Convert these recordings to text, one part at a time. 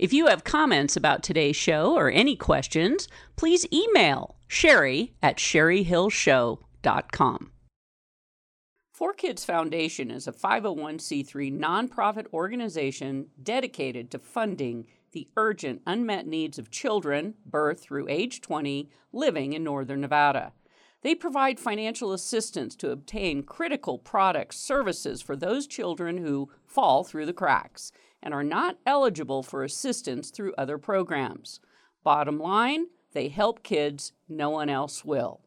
If you have comments about today's show or any questions, please email Sherry at sherryhillshow.com. Four Kids Foundation is a 501c3 nonprofit organization dedicated to funding the urgent unmet needs of children, birth through age 20, living in northern Nevada. They provide financial assistance to obtain critical products, services for those children who fall through the cracks and are not eligible for assistance through other programs. Bottom line, they help kids no one else will.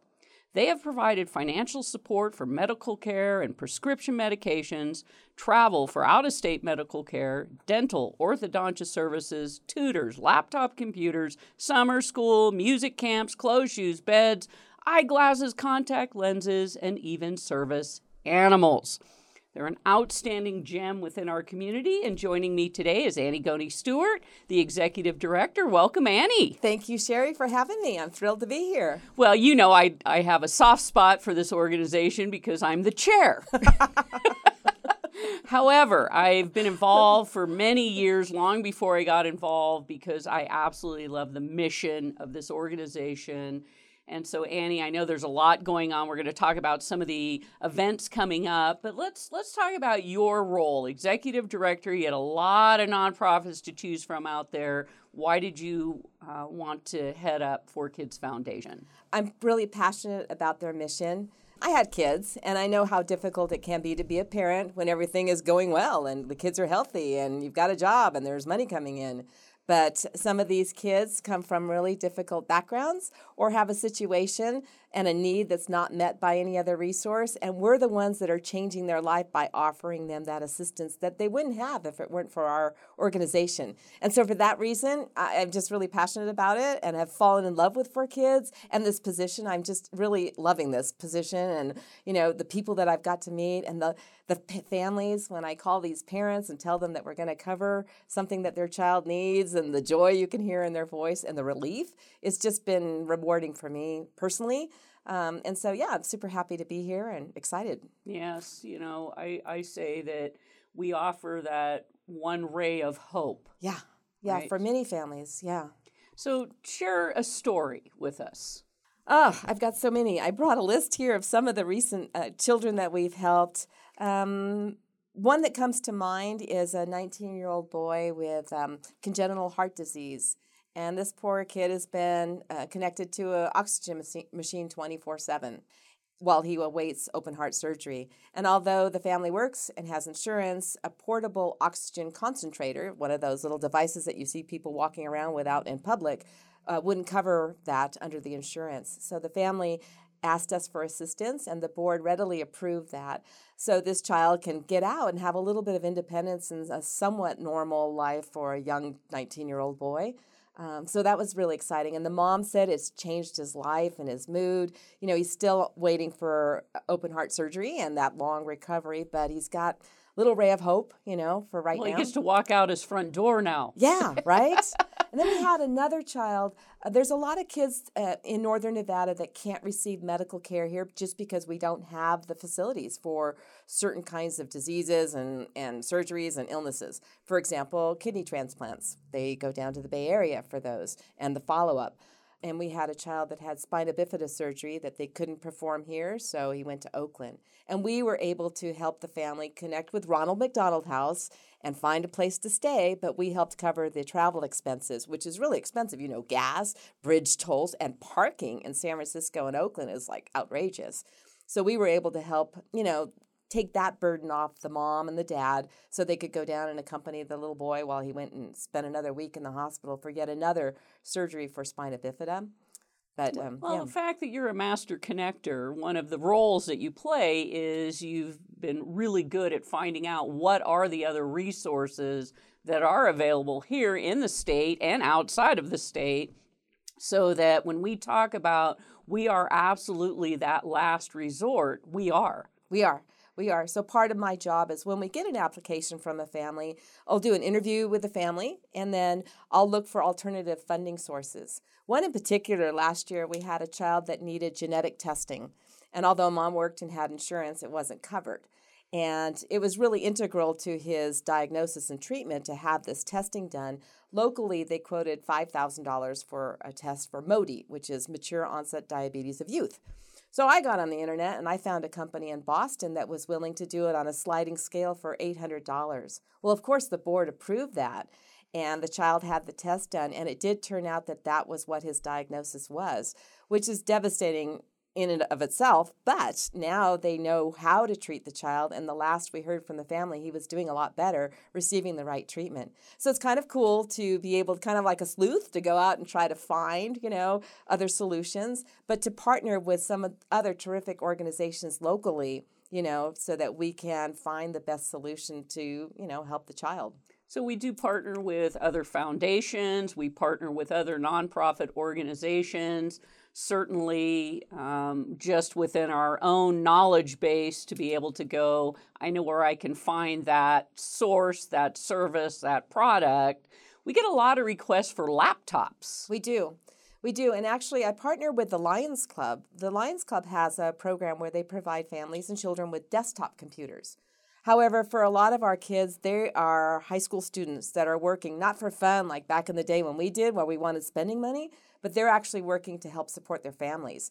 They have provided financial support for medical care and prescription medications, travel for out of state medical care, dental, orthodontia services, tutors, laptop computers, summer school, music camps, clothes, shoes, beds, eyeglasses, contact lenses, and even service animals. They're an outstanding gem within our community. And joining me today is Annie Goni Stewart, the executive director. Welcome, Annie. Thank you, Sherry, for having me. I'm thrilled to be here. Well, you know, I, I have a soft spot for this organization because I'm the chair. However, I've been involved for many years, long before I got involved, because I absolutely love the mission of this organization and so Annie, I know there's a lot going on. We're going to talk about some of the events coming up, but let's let's talk about your role, executive director. You had a lot of nonprofits to choose from out there. Why did you uh, want to head up Four Kids Foundation? I'm really passionate about their mission. I had kids, and I know how difficult it can be to be a parent when everything is going well and the kids are healthy and you've got a job and there's money coming in. But some of these kids come from really difficult backgrounds or have a situation and a need that's not met by any other resource. And we're the ones that are changing their life by offering them that assistance that they wouldn't have if it weren't for our organization. And so, for that reason, I'm just really passionate about it and have fallen in love with Four Kids and this position. I'm just really loving this position and, you know, the people that I've got to meet and the, the families when I call these parents and tell them that we're going to cover something that their child needs and the joy you can hear in their voice and the relief. It's just been rewarding for me personally. Um, and so, yeah, I'm super happy to be here and excited. Yes, you know, I, I say that we offer that one ray of hope. Yeah, yeah, right? for many families, yeah. So, share a story with us. Oh, I've got so many. I brought a list here of some of the recent uh, children that we've helped. Um, one that comes to mind is a 19 year old boy with um, congenital heart disease. And this poor kid has been uh, connected to an oxygen machine 24 7 while he awaits open heart surgery. And although the family works and has insurance, a portable oxygen concentrator, one of those little devices that you see people walking around without in public, uh, wouldn't cover that under the insurance. So the family asked us for assistance, and the board readily approved that. So this child can get out and have a little bit of independence and a somewhat normal life for a young 19 year old boy. Um, so that was really exciting. And the mom said it's changed his life and his mood. You know, he's still waiting for open heart surgery and that long recovery, but he's got little ray of hope, you know, for right well, now. He gets to walk out his front door now. Yeah, right? and then we had another child. Uh, there's a lot of kids uh, in northern Nevada that can't receive medical care here just because we don't have the facilities for certain kinds of diseases and, and surgeries and illnesses. For example, kidney transplants. They go down to the Bay Area for those and the follow up and we had a child that had spina bifida surgery that they couldn't perform here, so he went to Oakland. And we were able to help the family connect with Ronald McDonald House and find a place to stay, but we helped cover the travel expenses, which is really expensive. You know, gas, bridge tolls, and parking in San Francisco and Oakland is like outrageous. So we were able to help, you know, take that burden off the mom and the dad so they could go down and accompany the little boy while he went and spent another week in the hospital for yet another surgery for spina bifida. But um, well, yeah. the fact that you're a master connector, one of the roles that you play is you've been really good at finding out what are the other resources that are available here in the state and outside of the state so that when we talk about we are absolutely that last resort, we are. We are. We are. So part of my job is when we get an application from a family, I'll do an interview with the family and then I'll look for alternative funding sources. One in particular, last year we had a child that needed genetic testing. And although mom worked and had insurance, it wasn't covered. And it was really integral to his diagnosis and treatment to have this testing done. Locally, they quoted $5,000 for a test for MODY, which is mature onset diabetes of youth. So I got on the internet and I found a company in Boston that was willing to do it on a sliding scale for $800. Well, of course, the board approved that and the child had the test done and it did turn out that that was what his diagnosis was which is devastating in and of itself but now they know how to treat the child and the last we heard from the family he was doing a lot better receiving the right treatment. So it's kind of cool to be able to kind of like a sleuth to go out and try to find you know other solutions but to partner with some other terrific organizations locally you know so that we can find the best solution to you know help the child. So we do partner with other foundations, we partner with other nonprofit organizations, certainly um, just within our own knowledge base to be able to go, I know where I can find that source, that service, that product. We get a lot of requests for laptops. We do. We do. And actually, I partner with the Lions Club. The Lions Club has a program where they provide families and children with desktop computers. However, for a lot of our kids, they are high school students that are working not for fun like back in the day when we did, where we wanted spending money, but they're actually working to help support their families.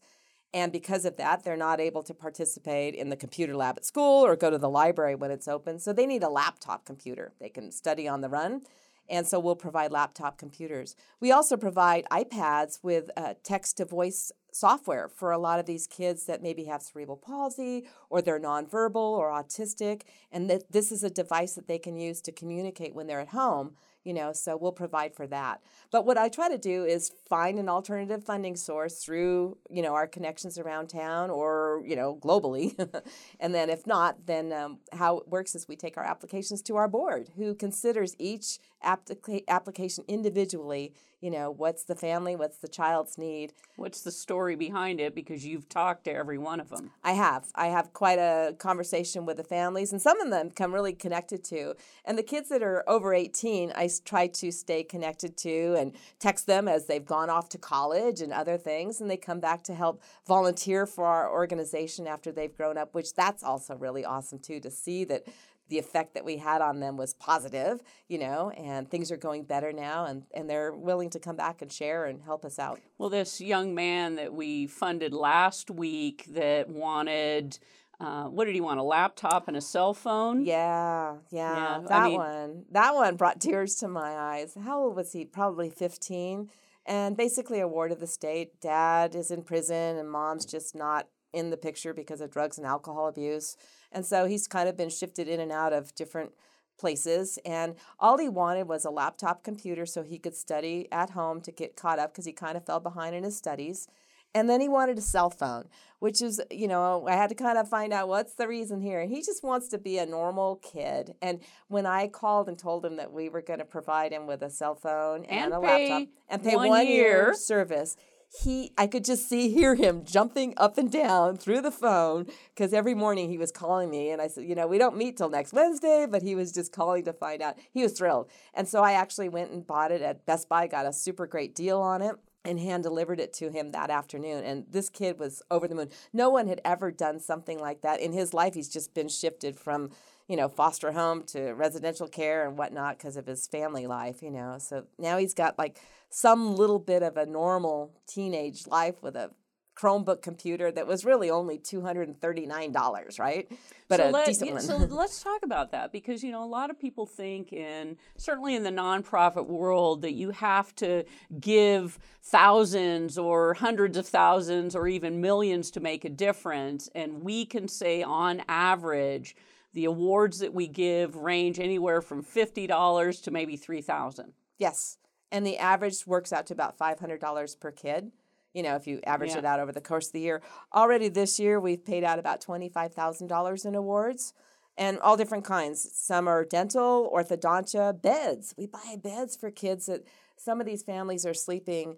And because of that, they're not able to participate in the computer lab at school or go to the library when it's open. So they need a laptop computer. They can study on the run. And so we'll provide laptop computers. We also provide iPads with uh, text to voice software for a lot of these kids that maybe have cerebral palsy or they're nonverbal or autistic. And that this is a device that they can use to communicate when they're at home you know so we'll provide for that. But what i try to do is find an alternative funding source through you know our connections around town or you know globally. And then if not then um, how it works is we take our applications to our board who considers each applica- application individually you know what's the family what's the child's need. What's the story behind it? Because you've talked to every one of them i have. I have quite a conversation with the families and some of them come really connected to. And the kids that are over 18 i try to stay connected to and text them as they've gone off to college and other things and they come back to help volunteer for our organization after they've grown up which that's also really awesome too to see that the effect that we had on them was positive, you know, and things are going better now and, and they're willing to come back and share and help us out. Well, this young man that we funded last week that wanted uh, what did he want? A laptop and a cell phone? Yeah, yeah, yeah that I mean, one. That one brought tears to my eyes. How old was he? Probably 15. And basically, a ward of the state. Dad is in prison, and mom's just not in the picture because of drugs and alcohol abuse. And so he's kind of been shifted in and out of different places. And all he wanted was a laptop computer so he could study at home to get caught up because he kind of fell behind in his studies. And then he wanted a cell phone, which is, you know, I had to kind of find out what's the reason here. And he just wants to be a normal kid. And when I called and told him that we were going to provide him with a cell phone and, and a laptop and pay one, one year. year service, he I could just see hear him jumping up and down through the phone because every morning he was calling me and I said, you know, we don't meet till next Wednesday, but he was just calling to find out. He was thrilled. And so I actually went and bought it at Best Buy, got a super great deal on it and hand delivered it to him that afternoon. And this kid was over the moon. No one had ever done something like that in his life. He's just been shifted from you know, foster home to residential care and whatnot because of his family life, you know. So now he's got like some little bit of a normal teenage life with a Chromebook computer that was really only two hundred and thirty nine dollars, right? But so a let, decent one. so let's talk about that because you know a lot of people think in certainly in the nonprofit world that you have to give thousands or hundreds of thousands or even millions to make a difference, and we can say on average the awards that we give range anywhere from $50 to maybe 3000 Yes. And the average works out to about $500 per kid. You know, if you average yeah. it out over the course of the year. Already this year, we've paid out about $25,000 in awards and all different kinds. Some are dental, orthodontia, beds. We buy beds for kids that some of these families are sleeping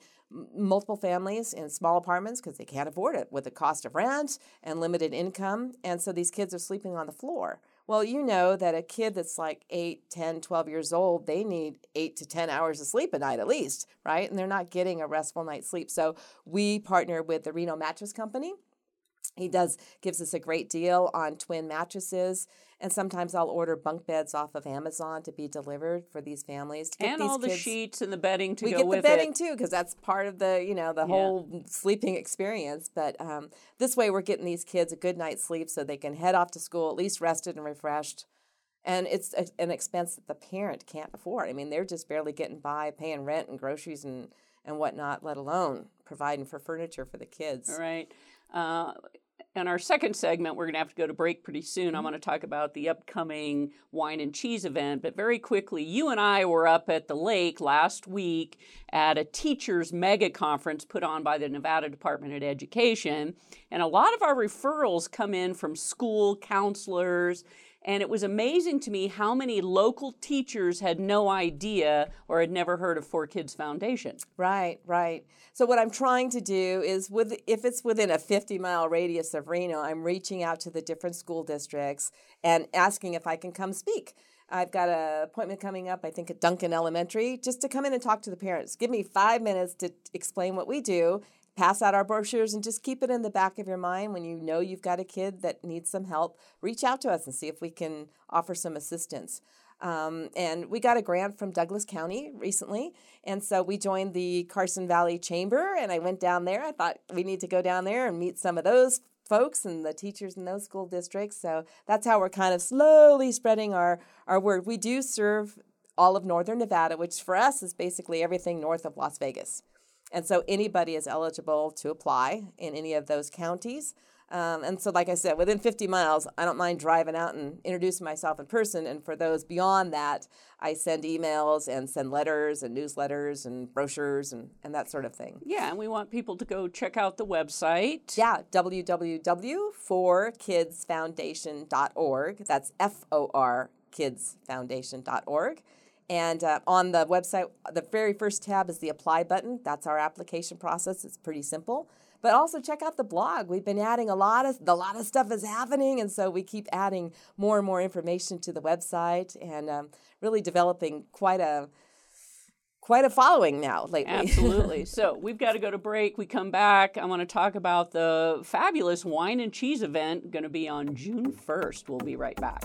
multiple families in small apartments because they can't afford it with the cost of rent and limited income. And so these kids are sleeping on the floor. Well, you know that a kid that's like 8, 10, 12 years old, they need 8 to 10 hours of sleep a night at least, right? And they're not getting a restful night's sleep. So we partner with the Reno Mattress Company He does gives us a great deal on twin mattresses, and sometimes I'll order bunk beds off of Amazon to be delivered for these families. To get and all the sheets and the bedding to go. we go get the with bedding it. too because that's part of the you know the Yeah. whole sleeping experience. But um, this way, we're getting these kids a good night's sleep so they can head off to school at least rested and refreshed. And it's a, an expense that the parent can't afford. I mean, they're just barely getting by paying rent and groceries and and whatnot, let alone providing for furniture for the kids. All right. Uh, in our second segment, we're going to have to go to break pretty soon. Mm-hmm. I want to talk about the upcoming wine and cheese event. But very quickly, you and I were up at the lake last week at a teachers mega conference put on by the Nevada Department of Education. And a lot of our referrals come in from school counselors. And it was amazing to me how many local teachers had no idea or had never heard of Four Kids Foundation. Right, right. So what I'm trying to do is with if it's within a 50 mile radius of Reno, I'm reaching out to the different school districts and asking if I can come speak. I've got an appointment coming up, I think at Duncan Elementary, just to come in and talk to the parents. Give me five minutes to explain what we do, pass out our brochures, and just keep it in the back of your mind when you know you've got a kid that needs some help. Reach out to us and see if we can offer some assistance. Um, and we got a grant from Douglas County recently. And so we joined the Carson Valley Chamber, and I went down there. I thought we need to go down there and meet some of those folks and the teachers in those school districts. So that's how we're kind of slowly spreading our, our word. We do serve all of northern Nevada, which for us is basically everything north of Las Vegas. And so anybody is eligible to apply in any of those counties. Um, and so, like I said, within 50 miles, I don't mind driving out and introducing myself in person. And for those beyond that, I send emails and send letters and newsletters and brochures and, and that sort of thing. Yeah, and we want people to go check out the website. Yeah, www.forkidsfoundation.org. That's F O R kidsfoundation.org. And uh, on the website, the very first tab is the apply button. That's our application process. It's pretty simple. But also check out the blog. We've been adding a lot of a lot of stuff is happening, and so we keep adding more and more information to the website, and um, really developing quite a quite a following now lately. Absolutely. so we've got to go to break. We come back. I want to talk about the fabulous wine and cheese event going to be on June 1st. We'll be right back.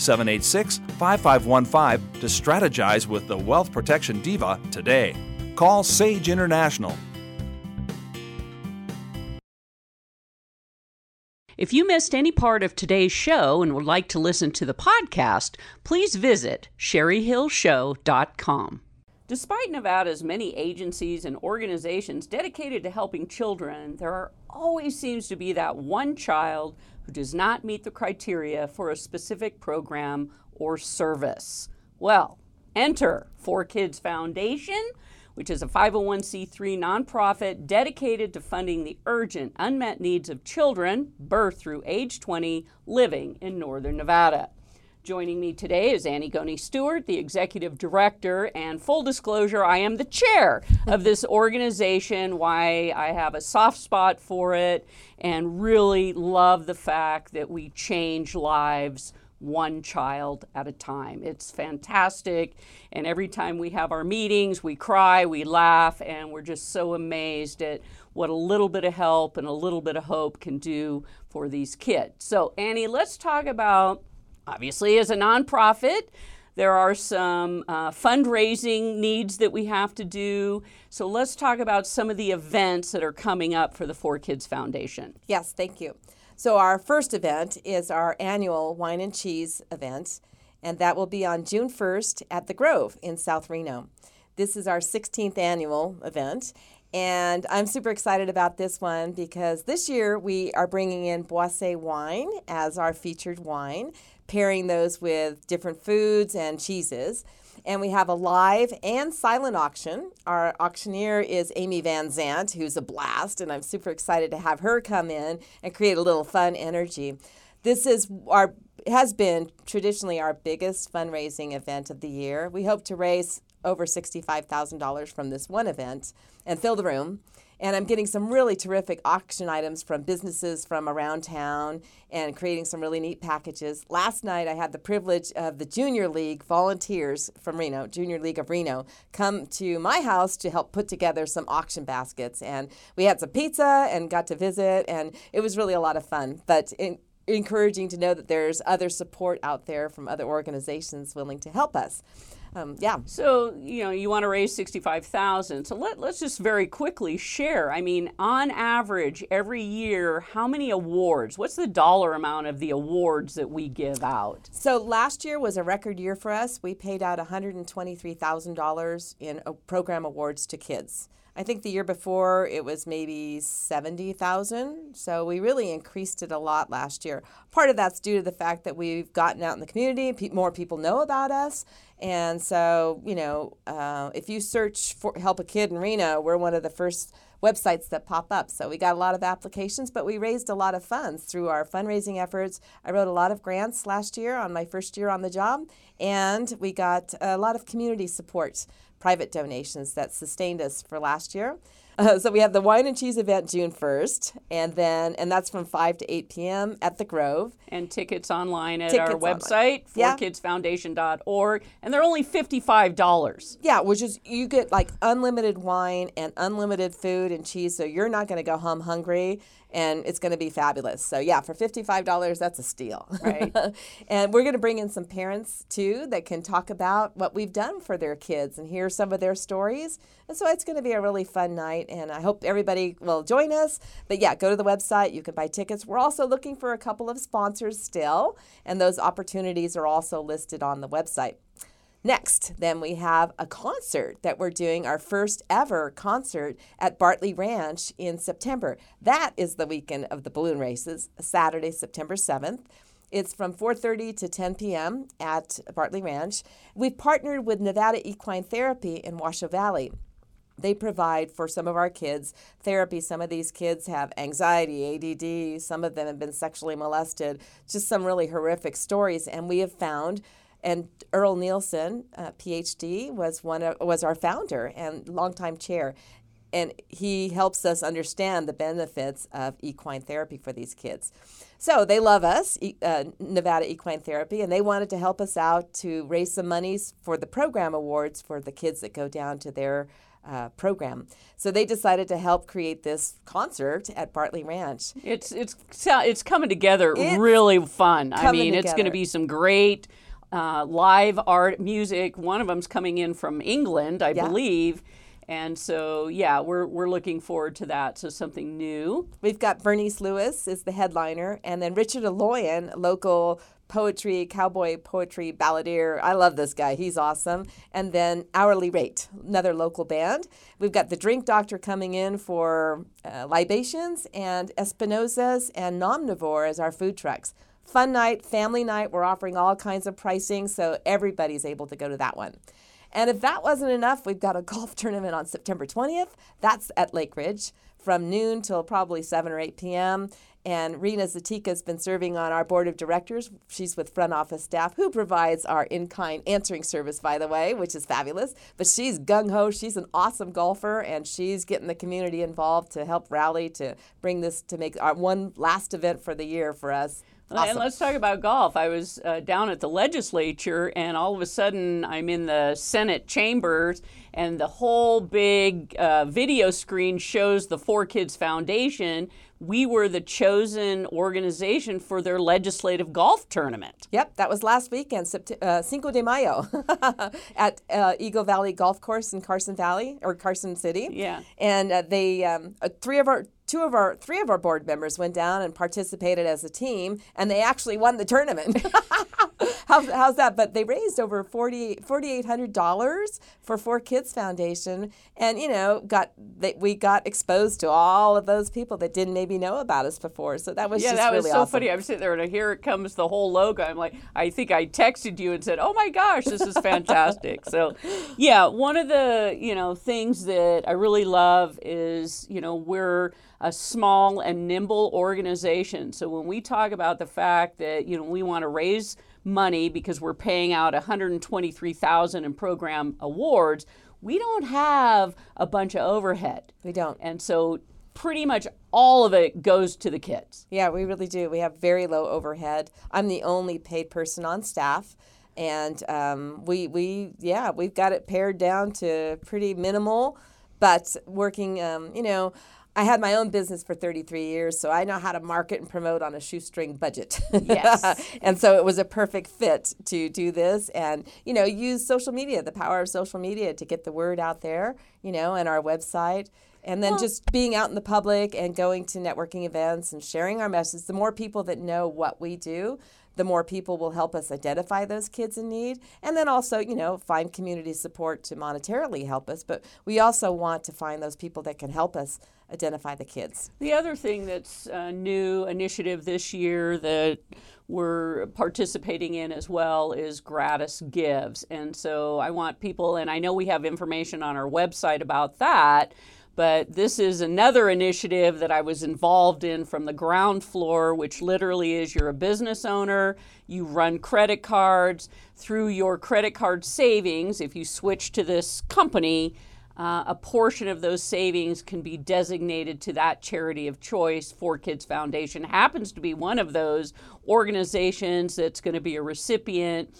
786 5515 to strategize with the Wealth Protection Diva today. Call Sage International. If you missed any part of today's show and would like to listen to the podcast, please visit sherryhillshow.com. Despite Nevada's many agencies and organizations dedicated to helping children, there are always seems to be that one child who does not meet the criteria for a specific program or service. Well, enter Four Kids Foundation, which is a 501c3 nonprofit dedicated to funding the urgent unmet needs of children, birth through age 20, living in northern Nevada. Joining me today is Annie Goni Stewart, the executive director, and full disclosure, I am the chair of this organization. Why I have a soft spot for it and really love the fact that we change lives one child at a time. It's fantastic. And every time we have our meetings, we cry, we laugh, and we're just so amazed at what a little bit of help and a little bit of hope can do for these kids. So, Annie, let's talk about obviously, as a nonprofit, there are some uh, fundraising needs that we have to do. So let's talk about some of the events that are coming up for the Four Kids Foundation. Yes, thank you. So, our first event is our annual wine and cheese event, and that will be on June 1st at the Grove in South Reno. This is our 16th annual event, and I'm super excited about this one because this year we are bringing in Boisset wine as our featured wine, pairing those with different foods and cheeses. And we have a live and silent auction. Our auctioneer is Amy Van Zant, who's a blast, and I'm super excited to have her come in and create a little fun energy. This is our has been traditionally our biggest fundraising event of the year. We hope to raise over $65,000 from this one event and fill the room. And I'm getting some really terrific auction items from businesses from around town and creating some really neat packages. Last night, I had the privilege of the Junior League volunteers from Reno, Junior League of Reno, come to my house to help put together some auction baskets. And we had some pizza and got to visit, and it was really a lot of fun. But in, encouraging to know that there's other support out there from other organizations willing to help us. Um, yeah. So you know you want to raise sixty-five thousand. So let let's just very quickly share. I mean, on average, every year, how many awards? What's the dollar amount of the awards that we give out? So last year was a record year for us. We paid out one hundred and twenty-three thousand dollars in uh, program awards to kids. I think the year before it was maybe 70,000. So we really increased it a lot last year. Part of that's due to the fact that we've gotten out in the community, pe- more people know about us. And so, you know, uh, if you search for Help a Kid in Reno, we're one of the first websites that pop up. So we got a lot of applications, but we raised a lot of funds through our fundraising efforts. I wrote a lot of grants last year on my first year on the job, and we got a lot of community support private donations that sustained us for last year. Uh, so we have the wine and cheese event June 1st, and then and that's from 5 to 8 p.m. at the Grove. And tickets online at Tickets our website, Yeah. 4kidsfoundation.org, and they're only $55. Yeah, which is you get like unlimited wine and unlimited food and cheese, so you're not going to go home hungry, and it's going to be fabulous. So yeah, for fifty-five dollars, that's a steal. Right. and we're going to bring in some parents too that can talk about what we've done for their kids and hear some of their stories. And so it's going to be a really fun night, and I hope everybody will join us. But yeah, go to the website. You can buy tickets. We're also looking for a couple of sponsors still, and those opportunities are also listed on the website. Next, then we have a concert that we're doing, our first ever concert at Bartley Ranch in September. That is the weekend of the balloon races, Saturday, September 7th. It's from 4:30 to 10 p.m. at Bartley Ranch. We've partnered with Nevada Equine Therapy in Washoe Valley they provide for some of our kids therapy. Some of these kids have anxiety, ADD, some of them have been sexually molested, just some really horrific stories. And we have found, and Earl Nielsen, uh, PhD, was one of, was our founder and longtime chair. And he helps us understand the benefits of equine therapy for these kids. So they love us, uh, Nevada Equine Therapy, and they wanted to help us out to raise some monies for the program awards for the kids that go down to their uh, program. So they decided to help create this concert at Bartley Ranch. It's it's it's coming together It's really fun. I mean, it's going to be some great uh, live art music. One of them's coming in from England, I Yeah. believe. And so, yeah, we're, we're looking forward to that. So, something new. We've got Bernice Lewis is the headliner, and then Richard Aloyan, local poetry, cowboy poetry balladeer. I love this guy. He's awesome. And then Hourly Rate, another local band. We've got the Drink Doctor coming in for uh, libations, and Espinosa's and Nomnivore as our food trucks. Fun night, family night. We're offering all kinds of pricing, so everybody's able to go to that one. And if that wasn't enough, we've got a golf tournament on September 20th. That's at Lake Ridge from noon till probably 7 or 8 p.m. And Rena Zatika has been serving on our board of directors. She's with front office staff, who provides our in kind answering service, by the way, which is fabulous. But she's gung ho. She's an awesome golfer, and she's getting the community involved to help rally to bring this to make our one last event for the year for us. And let's talk about golf. I was uh, down at the legislature, and all of a sudden, I'm in the Senate chambers, and the whole big uh, video screen shows the Four Kids Foundation. We were the chosen organization for their legislative golf tournament. Yep, that was last weekend, Sept- uh, Cinco de Mayo, at uh, Eagle Valley Golf Course in Carson Valley or Carson City. Yeah. and uh, they um, uh, three of our two of our, three of our board members went down and participated as a team, and they actually won the tournament. how's, how's that? But they raised over $4,800 for Four Kids Foundation, and you know, got they, we got exposed to all of those people that didn't maybe know about us before. So that was yeah, that really was so awesome. funny. I'm sitting there and here it comes the whole logo. I'm like, I think I texted you and said, "Oh my gosh, this is fantastic." so, yeah, one of the you know things that I really love is you know we're a small and nimble organization. So when we talk about the fact that you know we want to raise money because we're paying out 123,000 in program awards, we don't have a bunch of overhead. We don't. And so pretty much all of it goes to the kids. Yeah, we really do. We have very low overhead. I'm the only paid person on staff. And um, we, we, yeah, we've got it pared down to pretty minimal, but working, um, you know, I had my own business for 33 years, so I know how to market and promote on a shoestring budget. Yes. and so it was a perfect fit to do this and, you know, use social media, the power of social media to get the word out there, you know, and our website. And then just being out in the public and going to networking events and sharing our message. The more people that know what we do, the more people will help us identify those kids in need. And then also, you know, find community support to monetarily help us. But we also want to find those people that can help us identify the kids. The other thing that's a new initiative this year that we're participating in as well is Gratis Gives. And so I want people, and I know we have information on our website about that, but this is another initiative that I was involved in from the ground floor, which literally is you're a business owner, you run credit cards. Through your credit card savings, if you switch to this company, uh, a portion of those savings can be designated to that charity of choice. Four Kids Foundation happens to be one of those organizations that's going to be a recipient.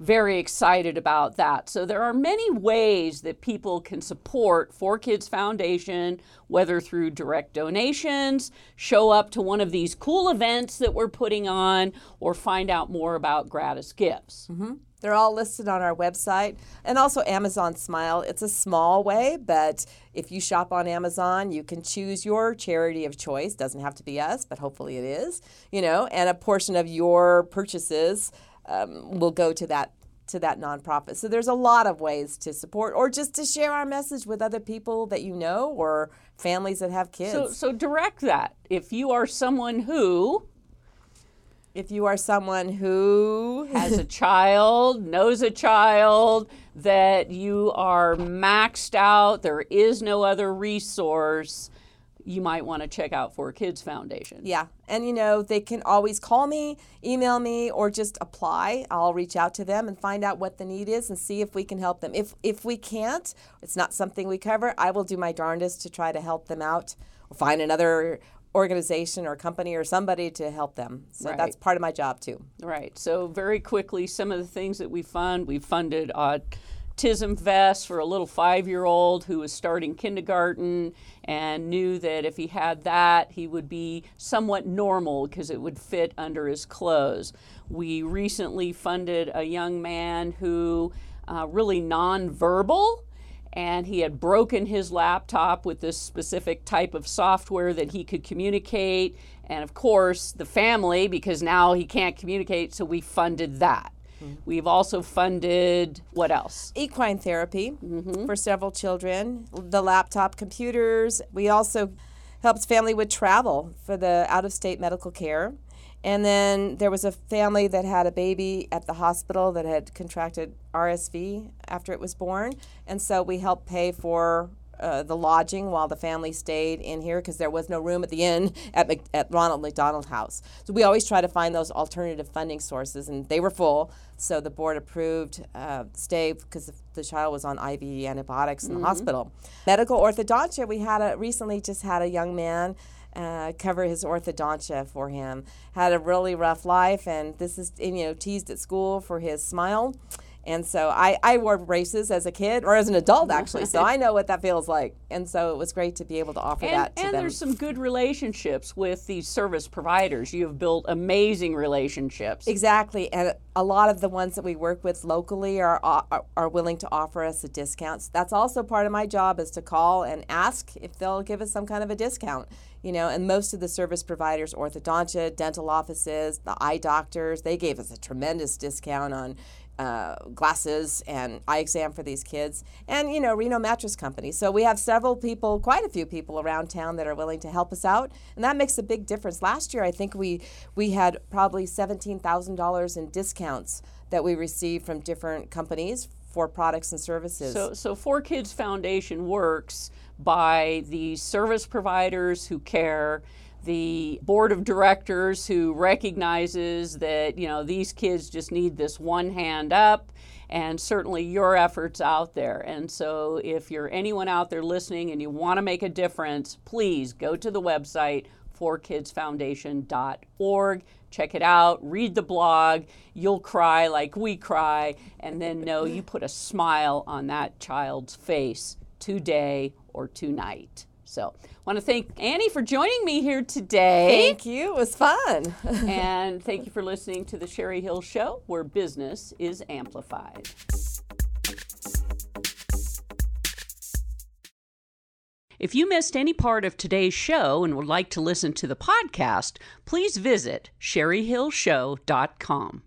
Very excited about that. So, there are many ways that people can support Four Kids Foundation, whether through direct donations, show up to one of these cool events that we're putting on, or find out more about Gratis Gives. Mm-hmm. They're all listed on our website and also Amazon Smile. It's a small way, but if you shop on Amazon, you can choose your charity of choice. Doesn't have to be us, but hopefully it is. You know, and a portion of your purchases um, will go to that to that nonprofit. So there's a lot of ways to support or just to share our message with other people that you know or families that have kids. So, so direct that. If you are someone who if you are someone who has a child, knows a child, that you are maxed out, there is no other resource, you might want to check out Four Kids Foundation. Yeah. And you know, they can always call me, email me, or just apply. I'll reach out to them and find out what the need is and see if we can help them. If if we can't, it's not something we cover, I will do my darndest to try to help them out or find another organization or company or somebody to help them. So Right. that's part of my job too. Right. So very quickly, some of the things that we fund, we funded uh, autism vest for a little five-year-old who was starting kindergarten and knew that if he had that, he would be somewhat normal because it would fit under his clothes. We recently funded a young man who uh, really nonverbal and he had broken his laptop with this specific type of software that he could communicate. And of course, the family, because now he can't communicate, so we funded that. Mm-hmm. We've also funded what else? equine therapy mm-hmm. for several children, the laptop computers. We also helped family with travel for the out of state medical care. And then there was a family that had a baby at the hospital that had contracted RSV after it was born. And so we helped pay for uh, the lodging while the family stayed in here because there was no room at the inn at, Mc, at Ronald McDonald House. So we always try to find those alternative funding sources, and they were full. So the board approved uh, stay because the child was on IV antibiotics in the hospital. Medical orthodontia. We had a recently just had a young man. Uh, cover his orthodontia for him. Had a really rough life, and this is you know teased at school for his smile, And so I, I wore braces as a kid or as an adult actually, so I know what that feels like. And so it was great to be able to offer And, that to and them. there's some good relationships with these service providers. You have built amazing relationships. Exactly, and a lot of the ones that we work with locally are, are are willing to offer us a discounts. That's also part of my job is to call and ask if they'll give us some kind of a discount. You know, and most of the service providers, orthodontia, dental offices, the eye doctors, they gave us a tremendous discount on uh, glasses and eye exam for these kids, and you know Reno Mattress Company. So we have several people, quite a few people around town that are willing to help us out, and that makes a big difference. Last year, I think we we had probably seventeen thousand dollars in discounts that we received from different companies for products and services. So, so Four Kids Foundation works by the service providers who care, the board of directors who recognizes that you know these kids just need this one hand up, and certainly your efforts out there. And so, if you're anyone out there listening and you want to make a difference, please go to the website forkidsfoundation.org. Check it out, read the blog. You'll cry like we cry, and then know you put a smile on that child's face today or tonight. So, I want to thank Annie for joining me here today. Thank you. It was fun. and thank you for listening to the Sherry Hill Show, where business is amplified. If you missed any part of today's show and would like to listen to the podcast, please visit sherryhillshow.com.